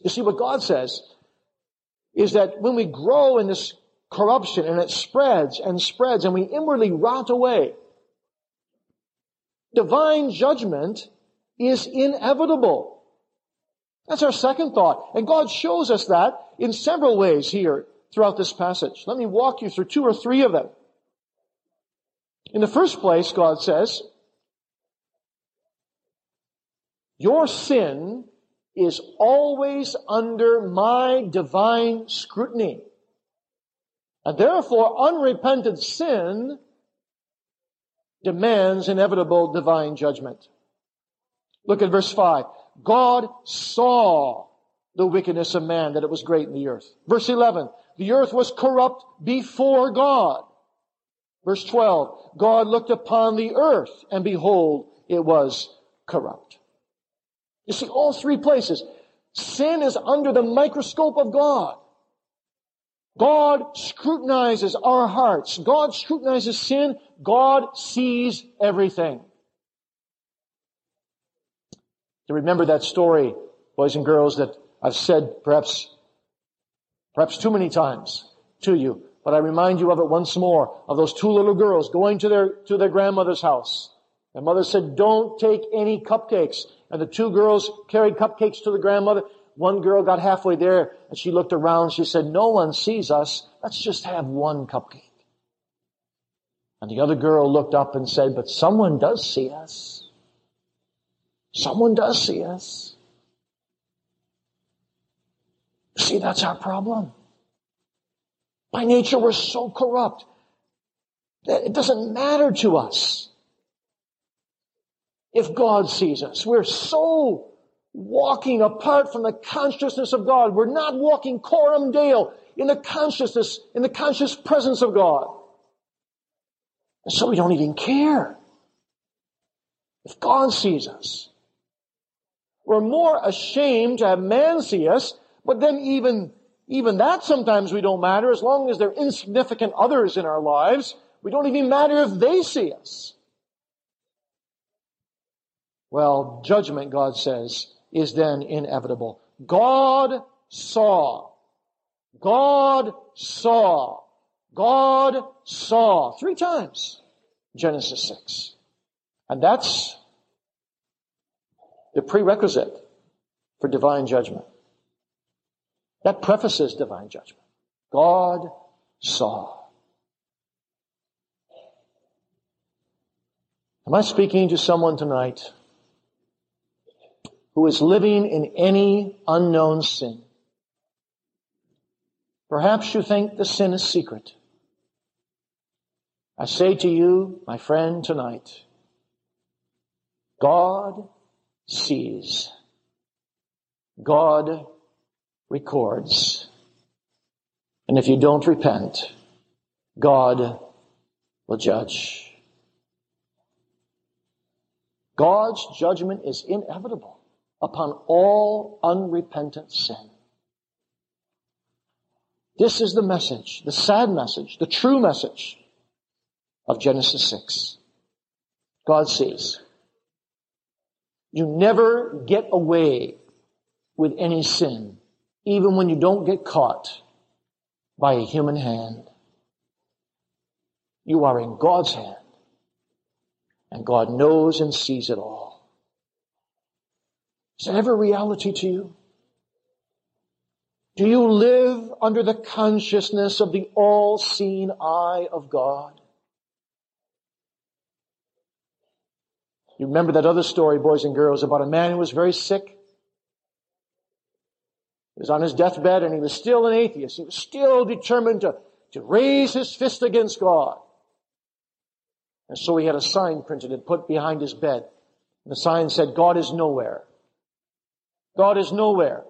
You see, what God says is that when we grow in this corruption and it spreads and spreads and we inwardly rot away, divine judgment is inevitable. That's our second thought. And God shows us that in several ways here throughout this passage. Let me walk you through two or three of them. In the first place, God says, your sin is always under my divine scrutiny. And therefore, unrepentant sin demands inevitable divine judgment. Look at verse 5. God saw the wickedness of man, that it was great in the earth. Verse 11. The earth was corrupt before God. Verse 12. God looked upon the earth, and behold, it was corrupt. You see, all three places, sin is under the microscope of God. God scrutinizes our hearts. God scrutinizes sin. God sees everything. To remember that story, boys and girls, that I've said perhaps, perhaps too many times to you, but I remind you of it once more, of those two little girls going to their, to their grandmother's house. Their mother said, don't take any cupcakes. And the two girls carried cupcakes to the grandmother. One girl got halfway there and she looked around. She said, no one sees us. Let's just have one cupcake. And the other girl looked up and said, but someone does see us. Someone does see us. See, that's our problem. By nature, we're so corrupt that it doesn't matter to us if God sees us. We're so walking apart from the consciousness of God. We're not walking coram deo in the consciousness, in the conscious presence of God. And so we don't even care. If God sees us, we're more ashamed to have man see us, but then even, even that sometimes we don't matter as long as they're insignificant others in our lives. We don't even matter if they see us. Well, judgment, God says, is then inevitable. God saw. God saw. God saw. Three times. Genesis 6. And that's the prerequisite for divine judgment. That prefaces divine judgment. God saw. Am I speaking to someone tonight who is living in any unknown sin. Perhaps you think the sin is secret. I say to you, my friend, tonight, God sees. God records. And if you don't repent, God will judge. God's judgment is inevitable upon all unrepentant sin. This is the message, the sad message, the true message of Genesis 6. God sees. You never get away with any sin, even when you don't get caught by a human hand. You are in God's hand, and God knows and sees it all. Is that ever reality to you? Do you live under the consciousness of the all-seeing eye of God? You remember that other story, boys and girls, about a man who was very sick? He was on his deathbed and he was still an atheist. He was still determined to, to raise his fist against God. And so he had a sign printed and put behind his bed. And the sign said, God is nowhere. God is nowhere.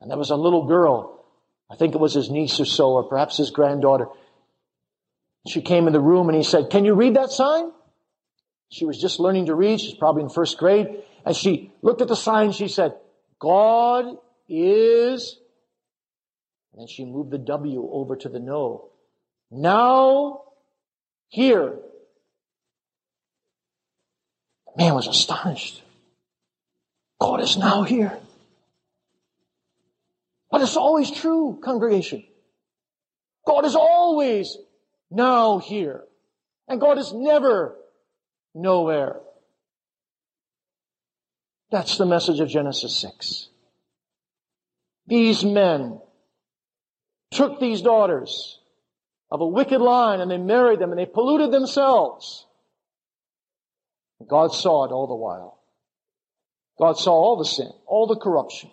And there was a little girl, I think it was his niece or so, or perhaps his granddaughter. She came in the room and he said, can you read that sign? She was just learning to read. She's probably in first grade. And she looked at the sign. She said, God is, and then she moved the W over to the no. Now, here. The man was astonished. God is now here. But it's always true, congregation. God is always now here. And God is never nowhere. That's the message of Genesis 6. These men took these daughters of a wicked line and they married them and they polluted themselves. God saw it all the while. God saw all the sin, all the corruption.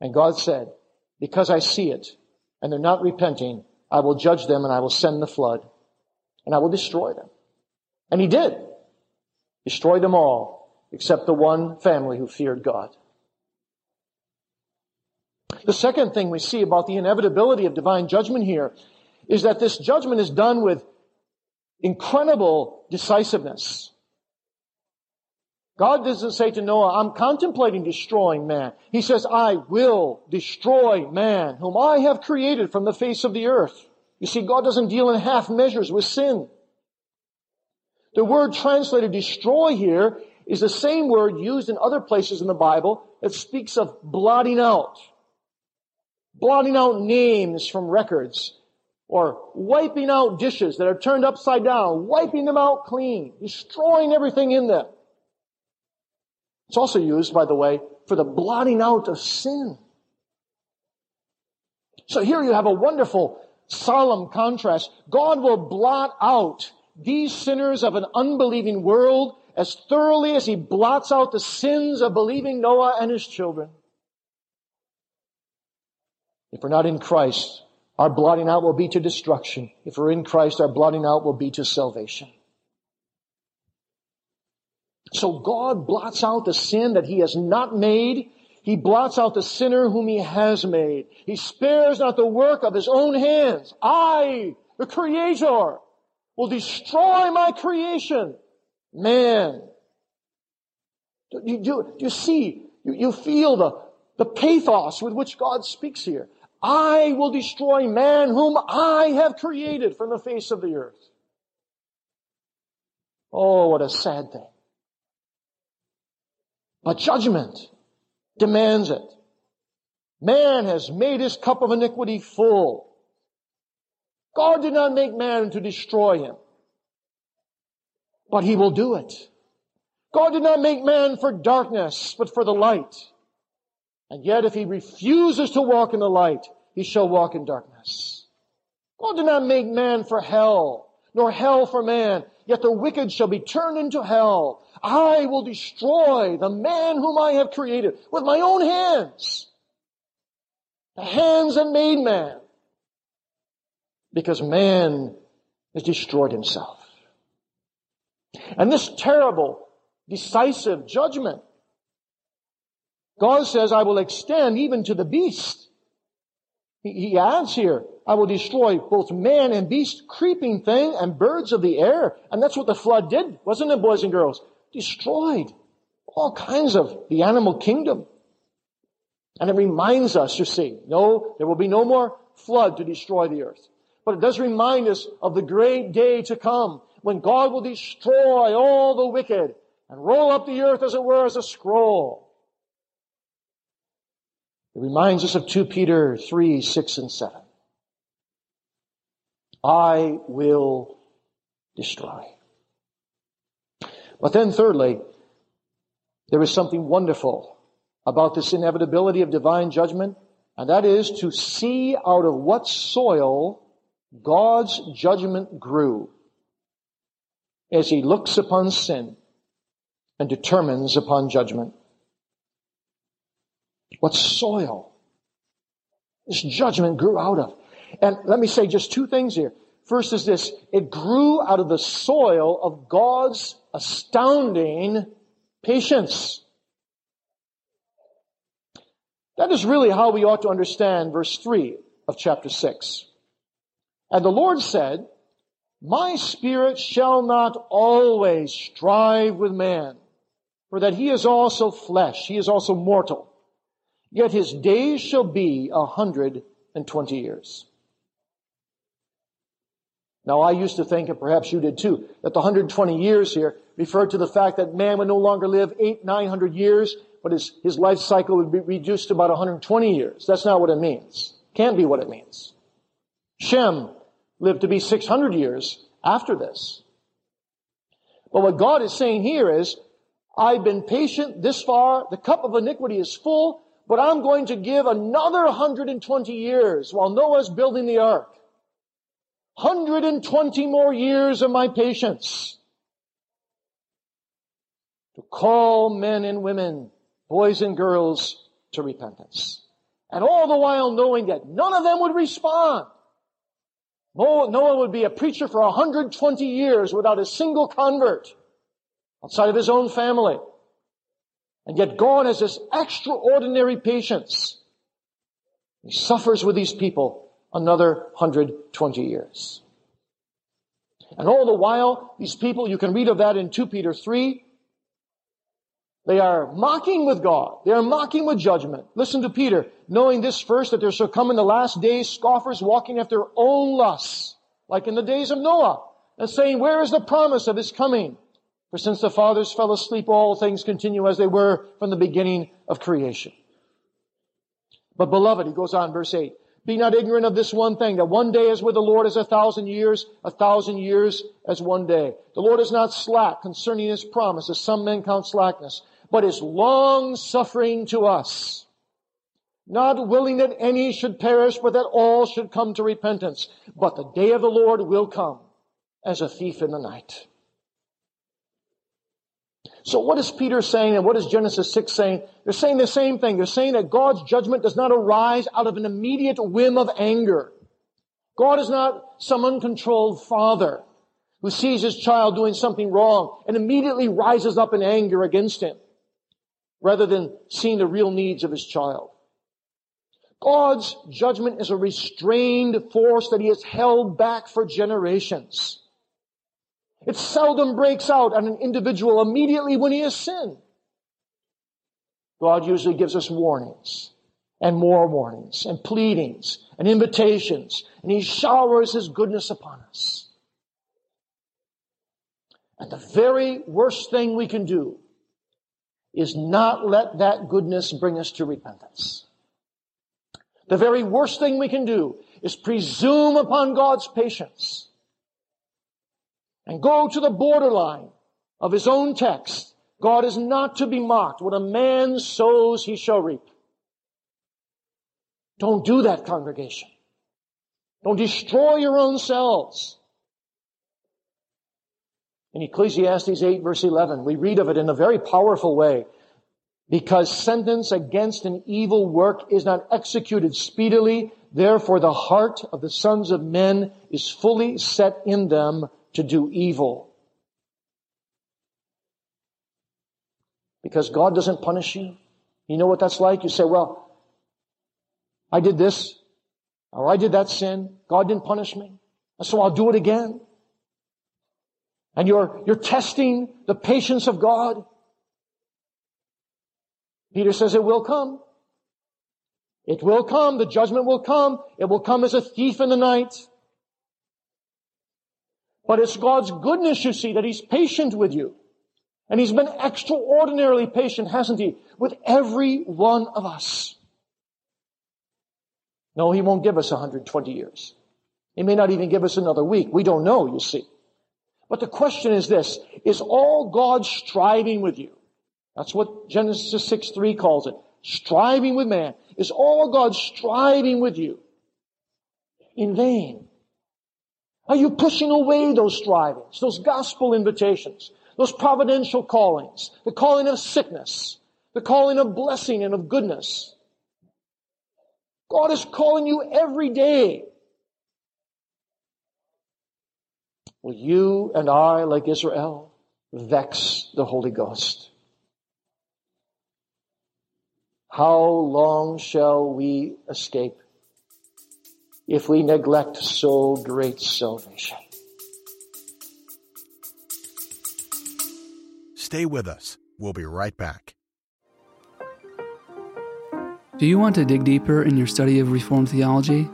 And God said, because I see it and they're not repenting, I will judge them and I will send the flood and I will destroy them. And he did. Destroy them all except the one family who feared God. The second thing we see about the inevitability of divine judgment here is that this judgment is done with incredible decisiveness. God doesn't say to Noah, I'm contemplating destroying man. He says, I will destroy man, whom I have created from the face of the earth. You see, God doesn't deal in half measures with sin. The word translated destroy here is the same word used in other places in the Bible that speaks of blotting out. Blotting out names from records or wiping out dishes that are turned upside down, wiping them out clean, destroying everything in them. It's also used, by the way, for the blotting out of sin. So here you have a wonderful, solemn contrast. God will blot out these sinners of an unbelieving world as thoroughly as he blots out the sins of believing Noah and his children. If we're not in Christ, our blotting out will be to destruction. If we're in Christ, our blotting out will be to salvation. So God blots out the sin that he has not made. He blots out the sinner whom he has made. He spares not the work of his own hands. I, the creator, will destroy my creation. Man. Do you, do, you see, you, you feel the, the pathos with which God speaks here. I will destroy man whom I have created from the face of the earth. Oh, what a sad thing. But judgment demands it. Man has made his cup of iniquity full. God did not make man to destroy him. But he will do it. God did not make man for darkness, but for the light. And yet if he refuses to walk in the light, he shall walk in darkness. God did not make man for hell, nor hell for man, yet the wicked shall be turned into hell. I will destroy the man whom I have created with my own hands. The hands that made man. Because man has destroyed himself. And this terrible, decisive judgment, God says, I will extend even to the beast. He adds here, I will destroy both man and beast, creeping thing and birds of the air. And that's what the flood did, wasn't it, boys and girls? Destroyed all kinds of the animal kingdom. And it reminds us, you see, no, there will be no more flood to destroy the earth. But it does remind us of the great day to come when God will destroy all the wicked and roll up the earth as it were as a scroll. It reminds us of 2 Peter 3, 6 and 7. I will destroy. But then thirdly, there is something wonderful about this inevitability of divine judgment, and that is to see out of what soil God's judgment grew as he looks upon sin and determines upon judgment. What soil this judgment grew out of. And let me say just two things here. First is this, it grew out of the soil of God's astounding patience. That is really how we ought to understand verse 3 of chapter 6. And the Lord said, My spirit shall not always strive with man, for that he is also flesh, he is also mortal. Yet his days shall be a hundred and twenty years. Now I used to think, and perhaps you did too, that the 120 years here referred to the fact that man would no longer live eight, nine hundred years, but his, his life cycle would be reduced to about 120 years. That's not what it means. Can't be what it means. Shem lived to be 600 years after this. But what God is saying here is, I've been patient this far, the cup of iniquity is full, but I'm going to give another 120 years while Noah's building the ark. 120 more years of my patience to call men and women, boys and girls to repentance. And all the while knowing that none of them would respond. Noah would be a preacher for 120 years without a single convert outside of his own family. And yet God has this extraordinary patience. He suffers with these people another 120 years. And all the while, these people, you can read of that in 2 Peter 3, they are mocking with God. They are mocking with judgment. Listen to Peter, knowing this first, that there shall come in the last days scoffers walking after their own lusts, like in the days of Noah, and saying, where is the promise of his coming? For since the fathers fell asleep, all things continue as they were from the beginning of creation. But beloved, he goes on, verse 8, be not ignorant of this one thing, that one day is with the Lord as a thousand years, a thousand years as one day. The Lord is not slack concerning his promise, as some men count slackness, but is long suffering to us, not willing that any should perish, but that all should come to repentance. But the day of the Lord will come as a thief in the night. So what is Peter saying and what is Genesis 6 saying? They're saying the same thing. They're saying that God's judgment does not arise out of an immediate whim of anger. God is not some uncontrolled father who sees his child doing something wrong and immediately rises up in anger against him rather than seeing the real needs of his child. God's judgment is a restrained force that he has held back for generations. It seldom breaks out on an individual immediately when he has sinned. God usually gives us warnings and more warnings and pleadings and invitations and he showers his goodness upon us. And the very worst thing we can do is not let that goodness bring us to repentance. The very worst thing we can do is presume upon God's patience and go to the borderline of his own text. God is not to be mocked. What a man sows, he shall reap. Don't do that, congregation. Don't destroy your own selves. In Ecclesiastes 8 verse 11, we read of it in a very powerful way. Because sentence against an evil work is not executed speedily, therefore the heart of the sons of men is fully set in them to do evil. Because God doesn't punish you. You know what that's like? You say, well, I did this, or I did that sin. God didn't punish me. And so I'll do it again. And you're, you're testing the patience of God. Peter says it will come. It will come. The judgment will come. It will come as a thief in the night. But it's God's goodness, you see, that He's patient with you. And He's been extraordinarily patient, hasn't He, with every one of us. No, He won't give us 120 years. He may not even give us another week. We don't know, you see. But the question is this, is all God striving with you? That's what Genesis 6 3 calls it. Striving with man. Is all God striving with you in vain? Are you pushing away those strivings, those gospel invitations, those providential callings, the calling of sickness, the calling of blessing and of goodness? God is calling you every day Will you and I, like Israel, vex the Holy Ghost? How long shall we escape if we neglect so great salvation? Stay with us. We'll be right back. Do you want to dig deeper in your study of Reformed theology?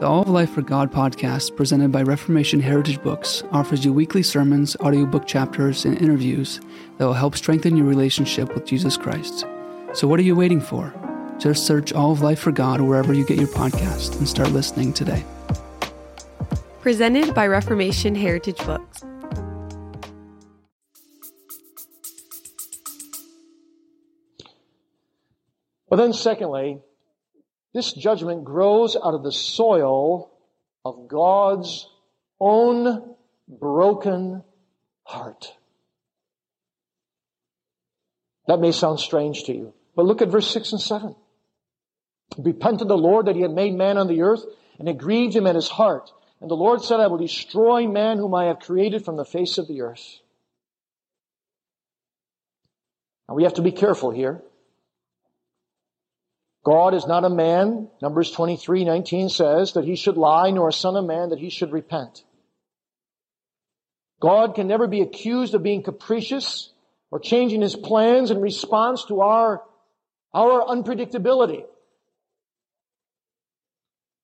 The All of Life for God podcast, presented by Reformation Heritage Books, offers you weekly sermons, audiobook chapters, and interviews that will help strengthen your relationship with Jesus Christ. So what are you waiting for? Just search All of Life for God wherever you get your podcast and start listening today. Presented by Reformation Heritage Books. But then, secondly, this judgment grows out of the soil of God's own broken heart. That may sound strange to you, but look at verse 6 and 7. Repented the Lord that he had made man on the earth, and it grieved him at his heart. And the Lord said, I will destroy man whom I have created from the face of the earth. Now we have to be careful here. God is not a man, Numbers 23, 19 says, that he should lie, nor a son of man that he should repent. God can never be accused of being capricious or changing his plans in response to our, our unpredictability.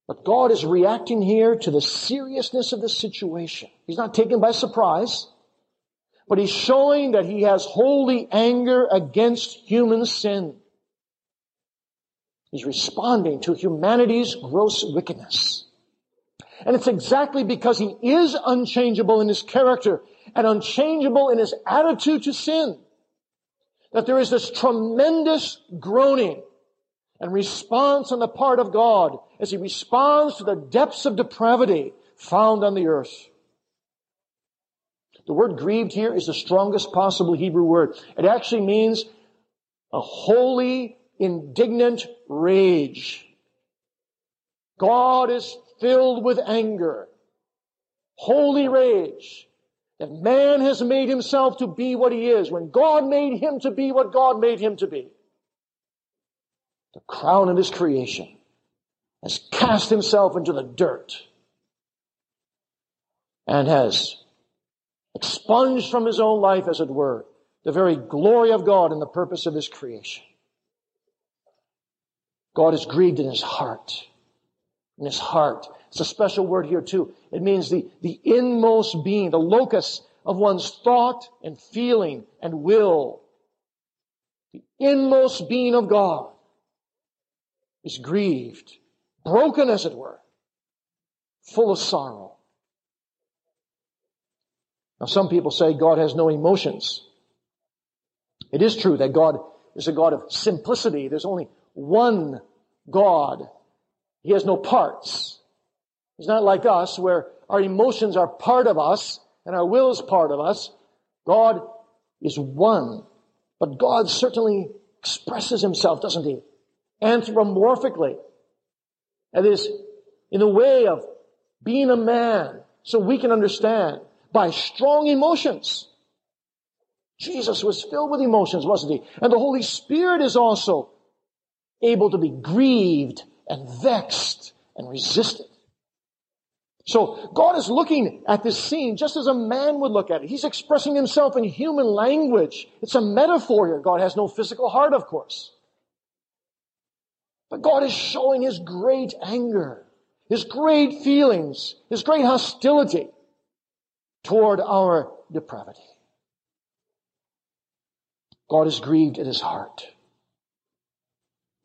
But God is reacting here to the seriousness of the situation. He's not taken by surprise, but he's showing that he has holy anger against human sin. He's responding to humanity's gross wickedness. And it's exactly because he is unchangeable in his character and unchangeable in his attitude to sin that there is this tremendous groaning and response on the part of God as he responds to the depths of depravity found on the earth. The word grieved here is the strongest possible Hebrew word. It actually means a holy indignant rage. God is filled with anger, holy rage, that man has made himself to be what he is when God made him to be what God made him to be. The crown of his creation has cast himself into the dirt and has expunged from his own life, as it were, the very glory of God and the purpose of his creation. God is grieved in his heart. In his heart. It's a special word here too. It means the, the inmost being, the locus of one's thought and feeling and will. The inmost being of God is grieved, broken as it were, full of sorrow. Now some people say God has no emotions. It is true that God is a God of simplicity. There's only one God. He has no parts. He's not like us where our emotions are part of us and our will is part of us. God is one. But God certainly expresses himself, doesn't he? Anthropomorphically. That is, in the way of being a man, so we can understand, by strong emotions. Jesus was filled with emotions, wasn't he? And the Holy Spirit is also able to be grieved and vexed and resisted. So God is looking at this scene just as a man would look at it. He's expressing himself in human language. It's a metaphor here. God has no physical heart, of course. But God is showing his great anger, his great feelings, his great hostility toward our depravity. God is grieved at his heart.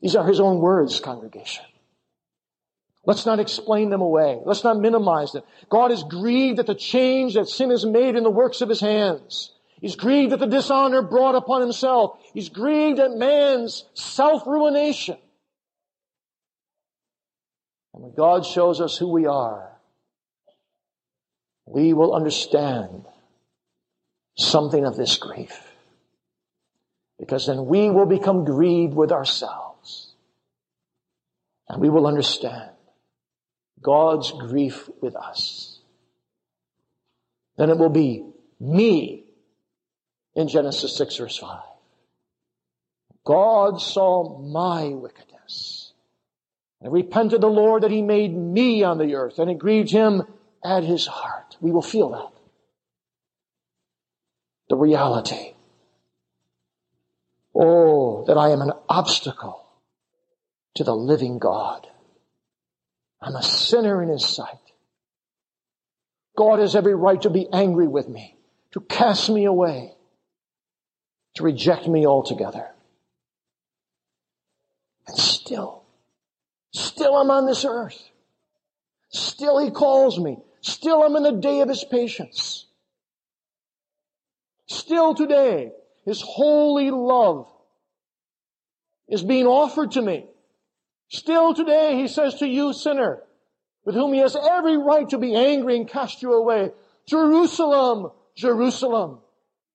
These are his own words, congregation. Let's not explain them away. Let's not minimize them. God is grieved at the change that sin has made in the works of his hands. He's grieved at the dishonor brought upon himself. He's grieved at man's self-ruination. And when God shows us who we are, we will understand something of this grief. Because then we will become grieved with ourselves. And we will understand God's grief with us. Then it will be me in Genesis 6 verse 5. God saw my wickedness and repented the Lord that he made me on the earth and it grieved him at his heart. We will feel that. The reality. Oh, that I am an obstacle to the living God. I'm a sinner in His sight. God has every right to be angry with me, to cast me away, to reject me altogether. And still. Still I'm on this earth. Still he calls me. Still I'm in the day of his patience. Still today, his holy love is being offered to me. Still today, he says to you, sinner, with whom he has every right to be angry and cast you away, Jerusalem, Jerusalem,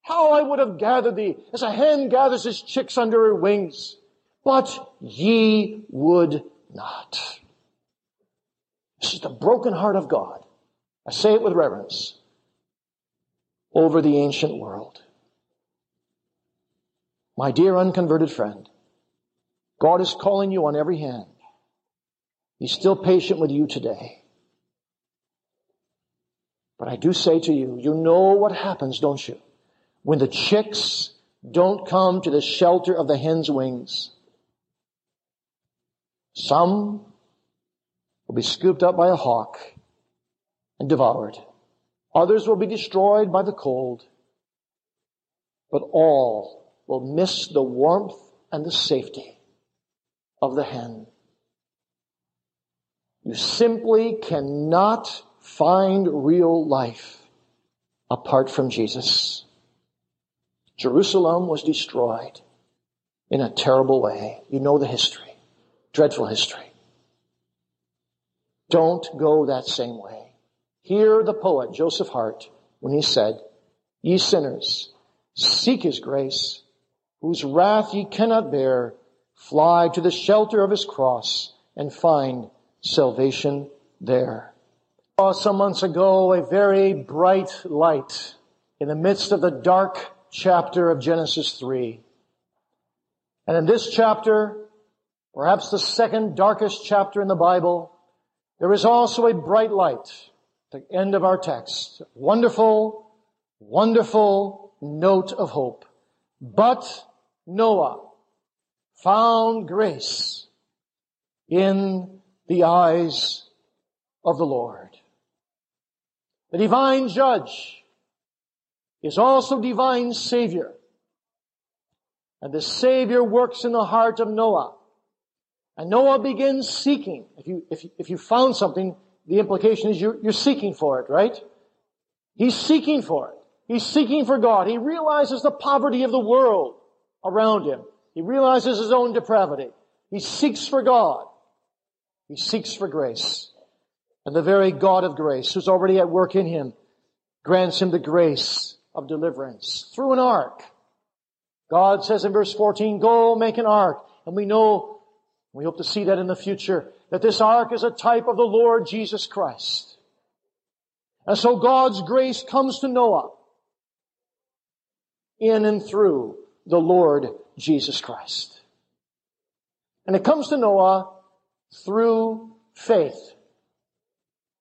how I would have gathered thee as a hen gathers his chicks under her wings. But ye would not. This is the broken heart of God. I say it with reverence over the ancient world. My dear unconverted friend, God is calling you on every hand. He's still patient with you today. But I do say to you, you know what happens, don't you? When the chicks don't come to the shelter of the hen's wings. Some will be scooped up by a hawk and devoured. Others will be destroyed by the cold. But all will miss the warmth and the safety of the hen. You simply cannot find real life apart from Jesus. Jerusalem was destroyed in a terrible way. You know the history. Dreadful history. Don't go that same way. Hear the poet Joseph Hart when he said, Ye sinners, seek his grace, whose wrath ye cannot bear, fly to the shelter of his cross and find salvation there. saw some months ago a very bright light in the midst of the dark chapter of Genesis 3. And in this chapter, perhaps the second darkest chapter in the Bible, there is also a bright light at the end of our text. Wonderful, wonderful note of hope. But Noah found grace in the eyes of the Lord. The divine judge is also divine savior. And the savior works in the heart of Noah. And Noah begins seeking. If you, if you, if you found something, the implication is you're, you're seeking for it, right? He's seeking for it. He's seeking for God. He realizes the poverty of the world around him. He realizes his own depravity. He seeks for God. He seeks for grace. And the very God of grace, who's already at work in him, grants him the grace of deliverance through an ark. God says in verse 14, go make an ark. And we know, we hope to see that in the future, that this ark is a type of the Lord Jesus Christ. And so God's grace comes to Noah in and through the Lord Jesus Christ. And it comes to Noah through faith.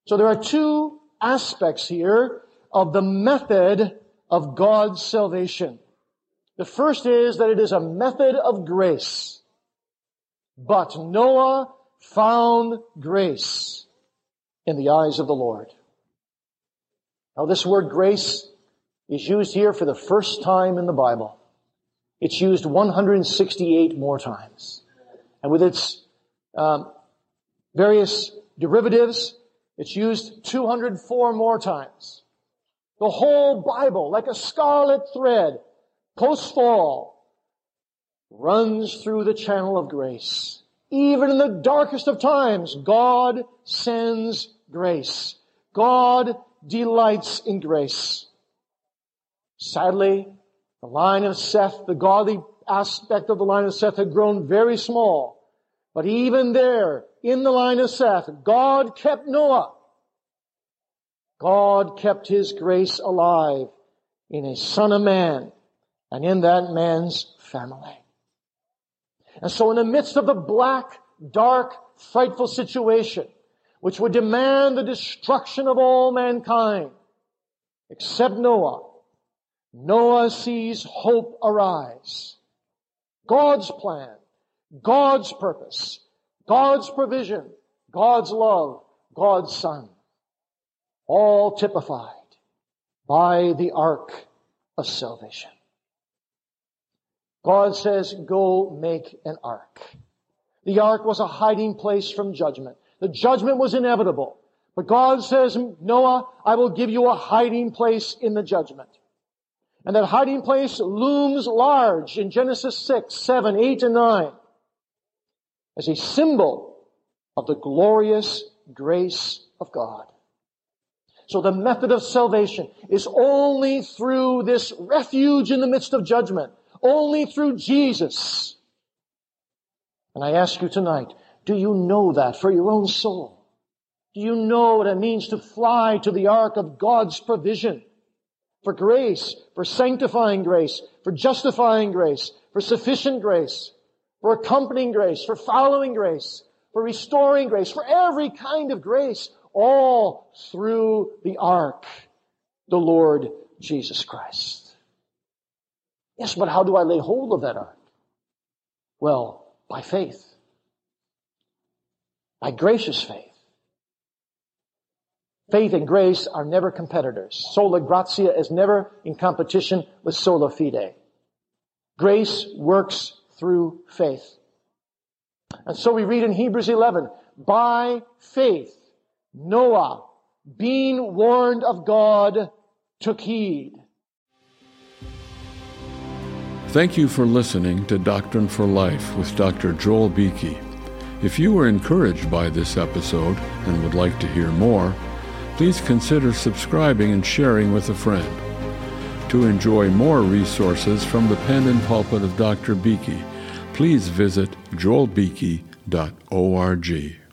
So there are two aspects here of the method of God's salvation. The first is that it is a method of grace. But Noah found grace in the eyes of the Lord. Now this word grace is used here for the first time in the Bible. It's used 168 more times. And with its um, various derivatives, it's used 204 more times. The whole Bible, like a scarlet thread, post-fall, runs through the channel of grace. Even in the darkest of times, God sends grace. God delights in grace. Sadly, the line of Seth, the godly aspect of the line of Seth had grown very small. But even there, in the line of Seth, God kept Noah. God kept his grace alive in a son of man and in that man's family. And so in the midst of the black, dark, frightful situation, which would demand the destruction of all mankind, except Noah, Noah sees hope arise. God's plan, God's purpose, God's provision, God's love, God's Son, all typified by the ark of salvation. God says, go make an ark. The ark was a hiding place from judgment. The judgment was inevitable. But God says, Noah, I will give you a hiding place in the judgment. And that hiding place looms large in Genesis 6, 7, 8, and 9 as a symbol of the glorious grace of God. So the method of salvation is only through this refuge in the midst of judgment, only through Jesus. And I ask you tonight, do you know that for your own soul? Do you know what it means to fly to the ark of God's provision? For grace, for sanctifying grace, for justifying grace, for sufficient grace, for accompanying grace, for following grace, for restoring grace, for every kind of grace, all through the ark, the Lord Jesus Christ. Yes, but how do I lay hold of that ark? Well, by faith. By gracious faith. Faith and grace are never competitors. Sola gratia is never in competition with sola fide. Grace works through faith. And so we read in Hebrews 11, by faith, Noah, being warned of God, took heed. Thank you for listening to Doctrine for Life with Dr. Joel Beeke. If you were encouraged by this episode and would like to hear more, please consider subscribing and sharing with a friend. To enjoy more resources from the pen and pulpit of Dr. Beeke, please visit joelbeeke.org.